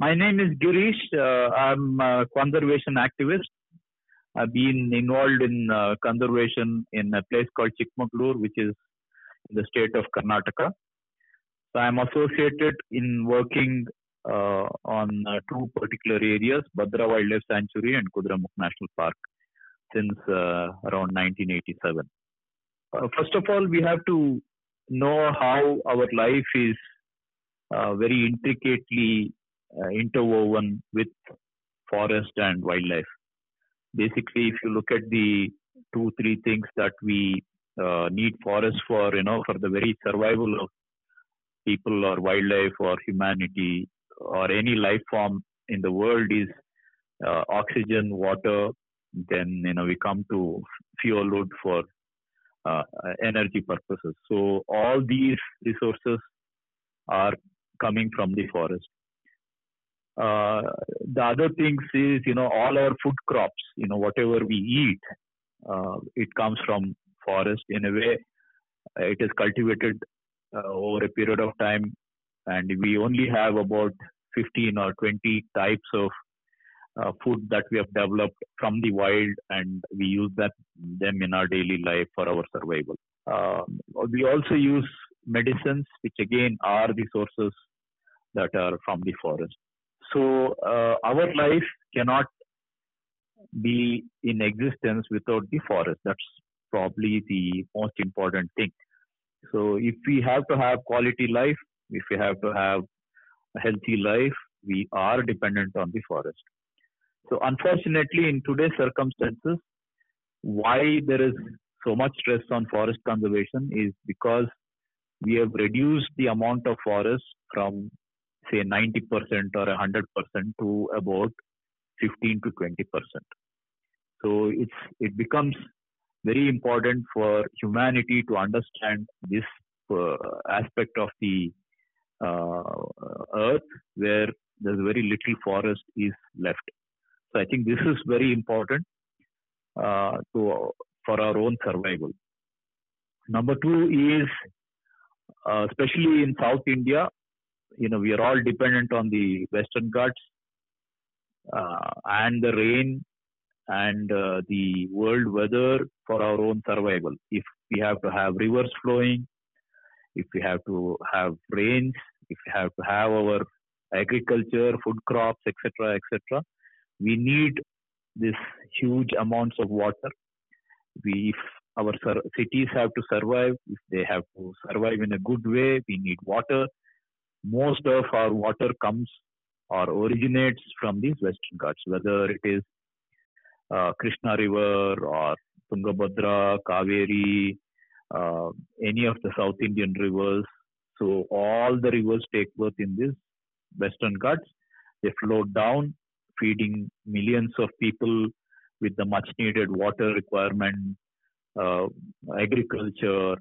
My name is Girish. Uh, I'm a conservation activist. I've been involved in uh, conservation in a place called Chikmagalur, which is in the state of Karnataka. So I'm associated in working uh, on uh, two particular areas, Bhadra Wildlife Sanctuary and Kudremukh National Park, since uh, around 1987. Uh, first of all, we have to know how our life is very intricately interwoven with forest and wildlife. Basically, if you look at the two, three things that we uh, need forest for, you know, for the very survival of people or wildlife or humanity or any life form in the world is uh, oxygen, water. Then you know we come to fuel wood for uh, energy purposes. So all these resources are coming from the forest. Uh, the other things is, you know, all our food crops, you know, whatever we eat, uh, it comes from forest in a way. It is cultivated uh, over a period of time, and we only have about 15 or 20 types of uh, food that we have developed from the wild, and we use that them in our daily life for our survival. Um, we also use medicines, which again are the sources that are from the forest. So uh, our life cannot be in existence without the forest. That's probably the most important thing. So if we have to have quality life, if we have to have a healthy life, we are dependent on the forest. So unfortunately, in today's circumstances, why there is so much stress on forest conservation is because we have reduced the amount of forest from say 90% or 100% to about 15 to 20%. So it's it becomes very important for humanity to understand this uh, aspect of the uh, earth where there's very little forest is left. So I think this is very important uh, to for our own survival. Number two is, uh, especially in South India, you know, we are all dependent on the Western Ghats uh, and the rain and uh, the world weather for our own survival. If we have to have rivers flowing, if we have to have rains, if we have to have our agriculture, food crops, etc., etc., we need this huge amounts of water. We, if our cities have to survive, if they have to survive in a good way, we need water most of our water comes or originates from these western ghats, whether it is uh, Krishna River or Tungabhadra, Kaveri, uh, any of the South Indian rivers. So all the rivers take birth in these western ghats. They flow down, feeding millions of people with the much needed water requirement, uh, agriculture,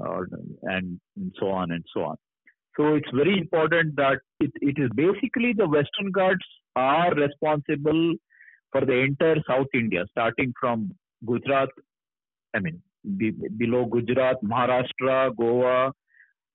uh, and, and so on and so on. So it's very important that it, it is basically the Western Ghats are responsible for the entire South India, starting from Gujarat, I mean, be, below Gujarat, Maharashtra, Goa,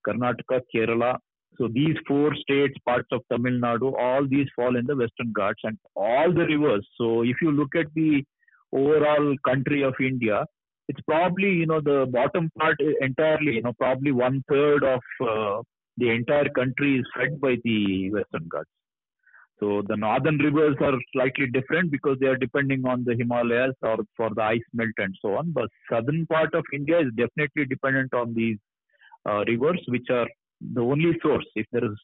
Karnataka, Kerala. So these four states, parts of Tamil Nadu, all these fall in the Western Ghats and all the rivers. So if you look at the overall country of India, it's probably, you know, the bottom part entirely, you know, probably one third of uh, the entire country is fed by the Western Ghats. So the northern rivers are slightly different because they are depending on the Himalayas or for the ice melt and so on. But southern part of India is definitely dependent on these uh, rivers, which are the only source. If there is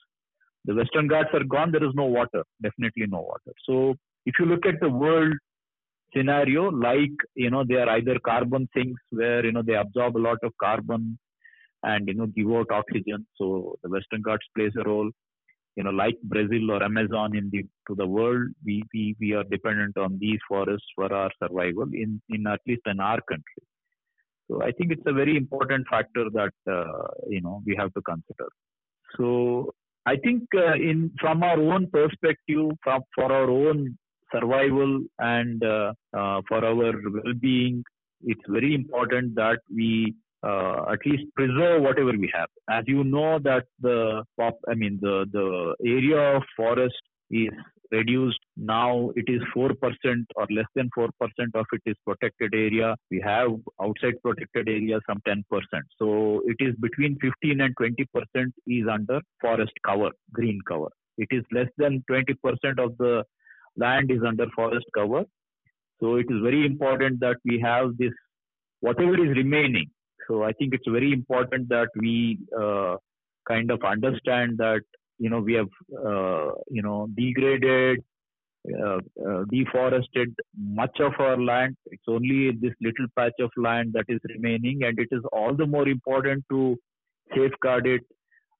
the Western Ghats are gone, there is no water. Definitely no water. So if you look at the world scenario, like you know, they are either carbon sinks where you know they absorb a lot of carbon and you know give out oxygen. So the Western Ghats plays a role. You know, like Brazil or Amazon in the to the world, we we, we are dependent on these forests for our survival in in at least in our country. So I think it's a very important factor that uh, you know we have to consider. So I think uh, in from our own perspective, from for our own survival and uh, uh for our well-being, it's very important that we uh, at least preserve whatever we have. As you know, that the pop, I mean the the area of forest is reduced. Now it is 4% or less than 4% of it is protected area. We have outside protected area some 10%. So it is between 15 and 20% is under forest cover, green cover. It is less than 20% of the land is under forest cover. So it is very important that we have this, whatever is remaining. So I think it's very important that we uh, kind of understand that you know we have uh, you know degraded uh, uh, deforested much of our land. It's only this little patch of land that is remaining and it is all the more important to safeguard it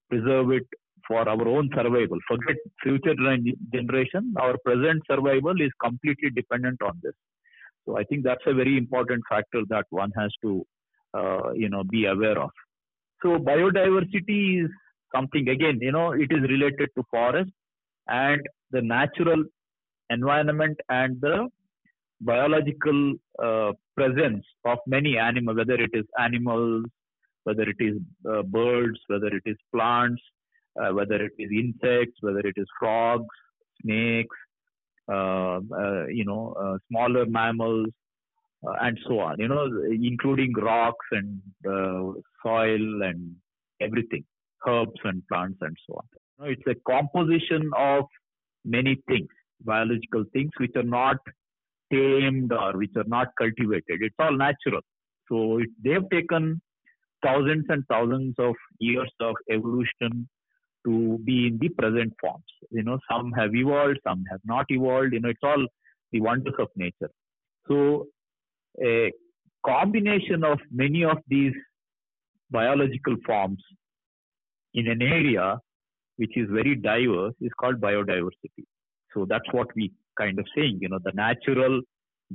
preserve it for our own survival. Forget future generation. Our present survival is completely dependent on this. So i think that's a very important factor that one has to uh, you know be aware of. So biodiversity is something again you know it is related to forest and the natural environment and the biological uh, presence of many animals whether it is animals whether it is uh, birds whether it is plants uh, whether it is insects whether it is frogs snakes uh, uh, you know uh, smaller mammals Uh, and so on you know including rocks and uh, soil and everything herbs and plants and so on. You know, it's a composition of many things, biological things which are not tamed or which are not cultivated. It's all natural. So it, they've taken thousands and thousands of years of evolution to be in the present forms. You know, some have evolved, some have not evolved. You know, it's all the wonders of nature. So a combination of many of these biological forms in an area which is very diverse is called biodiversity. So that's what we kind of saying, you know, the natural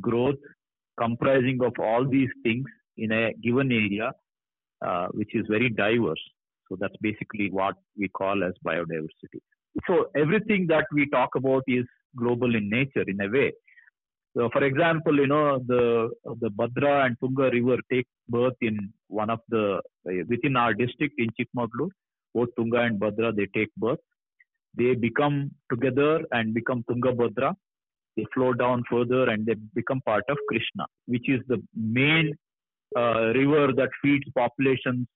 growth comprising of all these things in a given area, uh, which is very diverse. So that's basically what we call as biodiversity. So everything that we talk about is global in nature in a way. So for example, you know, the the Bhadra and Tunga river take birth in one of the within our district in Chikmagalur both Tunga and Bhadra, they take birth. They become together and become Tunga Bhadra. They flow down further and they become part of Krishna, which is the main uh, river that feeds populations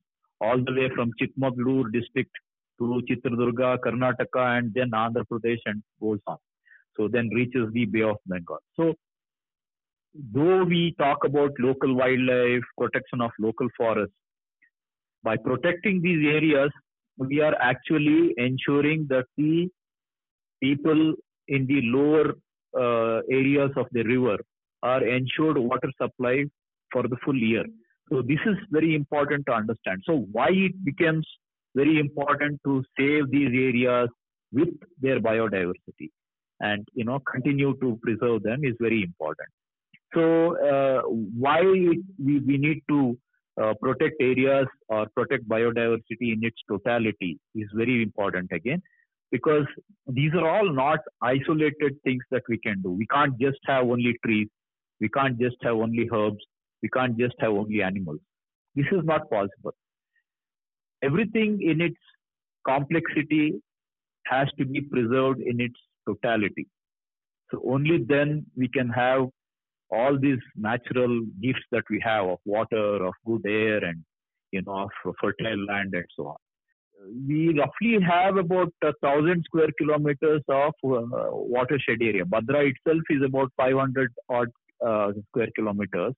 all the way from Chikmagalur district to Chitradurga, Karnataka, and then Andhra Pradesh and goes on. So then reaches the Bay of Bengal. So though we talk about local wildlife, protection of local forests, by protecting these areas, we are actually ensuring that the people in the lower uh, areas of the river are ensured water supply for the full year. So this is very important to understand. So why it becomes very important to save these areas with their biodiversity and you know continue to preserve them is very important. So uh, why we, we need to uh, protect areas or protect biodiversity in its totality is very important again because these are all not isolated things that we can do. We can't just have only trees. We can't just have only herbs. We can't just have only animals. This is not possible. Everything in its complexity has to be preserved in its totality. So only then we can have all these natural gifts that we have of water, of good air, and you know, of fertile land and so on. We roughly have about a thousand square kilometers of uh, watershed area. Bhadra itself is about 500 odd uh, square kilometers.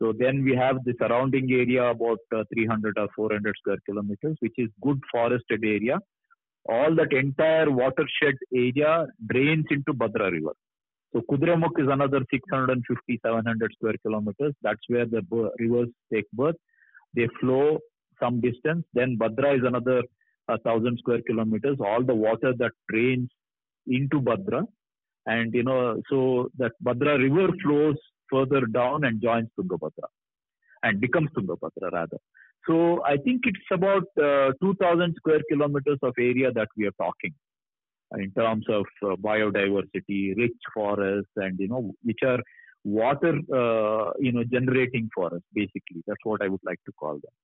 So then we have the surrounding area about uh, 300 or 400 square kilometers, which is good forested area. All that entire watershed area drains into Bhadra River. So Kudremukh is another 650, 700 square kilometers. That's where the rivers take birth. They flow some distance. Then Bhadra is another uh, thousand square kilometers. All the water that drains into Bhadra. and you know, so that Bhadra river flows further down and joins Tungabhadra, and becomes Tungabhadra rather. So I think it's about uh, 2,000 square kilometers of area that we are talking in terms of uh, biodiversity, rich forests, and you know which are water uh, you know generating forests. Basically, that's what I would like to call them.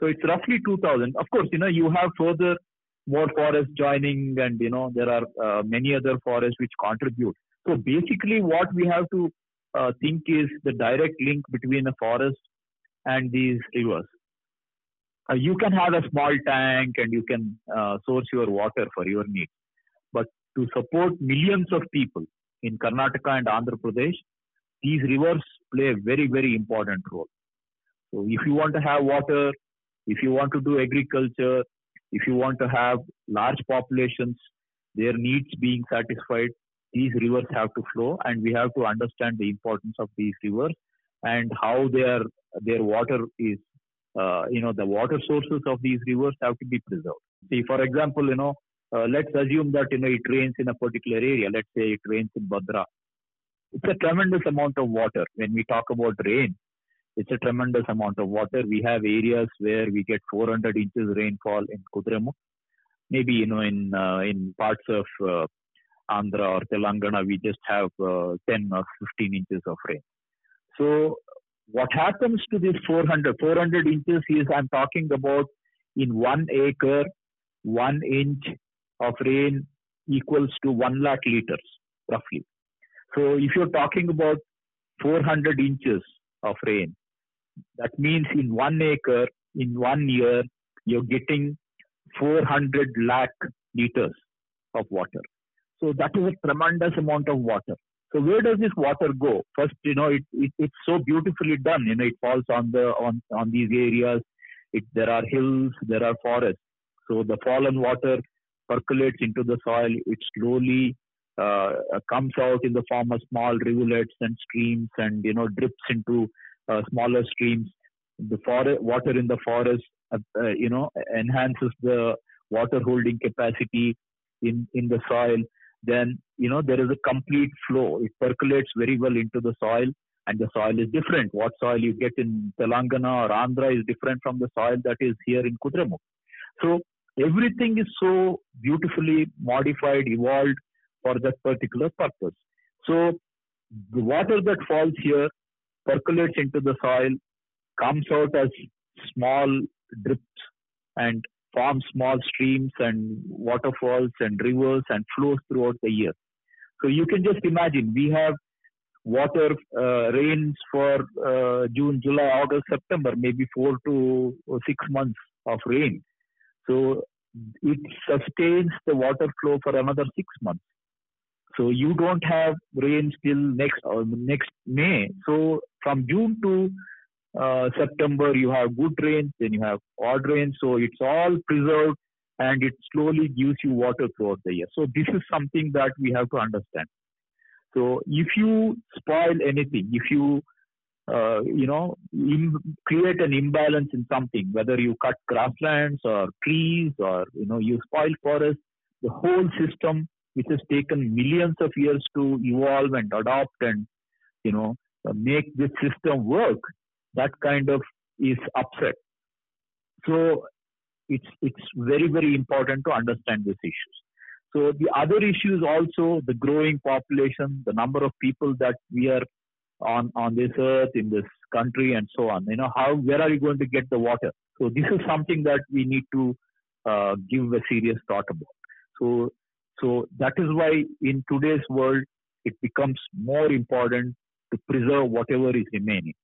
So it's roughly 2,000. Of course, you know you have further more forests joining, and you know there are uh, many other forests which contribute. So basically, what we have to uh, think is the direct link between a forest and these rivers. Uh, you can have a small tank and you can uh, source your water for your needs, but to support millions of people in Karnataka and Andhra Pradesh, these rivers play a very very important role. So if you want to have water, if you want to do agriculture, if you want to have large populations, their needs being satisfied, these rivers have to flow, and we have to understand the importance of these rivers and how their their water is. Uh, you know, the water sources of these rivers have to be preserved. See, for example, you know, uh, let's assume that you know it rains in a particular area. Let's say it rains in Bhadra. It's a tremendous amount of water. When we talk about rain, it's a tremendous amount of water. We have areas where we get 400 inches rainfall in Kudremukh. Maybe you know in uh, in parts of uh, Andhra or Telangana we just have uh, 10 or 15 inches of rain. So what happens to this 400? 400 inches is I'm talking about in one acre, one inch of rain equals to one lakh liters roughly. So if you're talking about 400 inches of rain, that means in one acre, in one year, you're getting 400 lakh liters of water. So that is a tremendous amount of water. So where does this water go? First, you know, it, it it's so beautifully done. You know, it falls on the on on these areas. It, there are hills, there are forests. So the fallen water percolates into the soil. It slowly uh, comes out in the form of small rivulets and streams, and you know, drips into uh, smaller streams. The forest, water in the forest, uh, uh, you know, enhances the water holding capacity in, in the soil. Then, you know, there is a complete flow. It percolates very well into the soil and the soil is different. What soil you get in Telangana or Andhra is different from the soil that is here in Kudremukh. So everything is so beautifully modified, evolved for that particular purpose. So the water that falls here percolates into the soil, comes out as small drips and forms small streams and waterfalls and rivers and flows throughout the year. So you can just imagine we have water uh, rains for uh, June, July, August, September, maybe four to six months of rain. So it sustains the water flow for another six months. So you don't have rain till next uh, next May. So from June to uh, September, you have good rains, then you have odd rains. So it's all preserved and it slowly gives you water throughout the year. So this is something that we have to understand. So if you spoil anything, if you uh, you know Im- create an imbalance in something, whether you cut grasslands or trees or you know you spoil forests, the whole system which has taken millions of years to evolve and adopt and you know make this system work that kind of is upset. So it's it's very very important to understand these issues. So the other issues also the growing population the number of people that we are on on this earth in this country and so on. You know how where are you going to get the water? So this is something that we need to uh, give a serious thought about. So so that is why in today's world, it becomes more important to preserve whatever is remaining.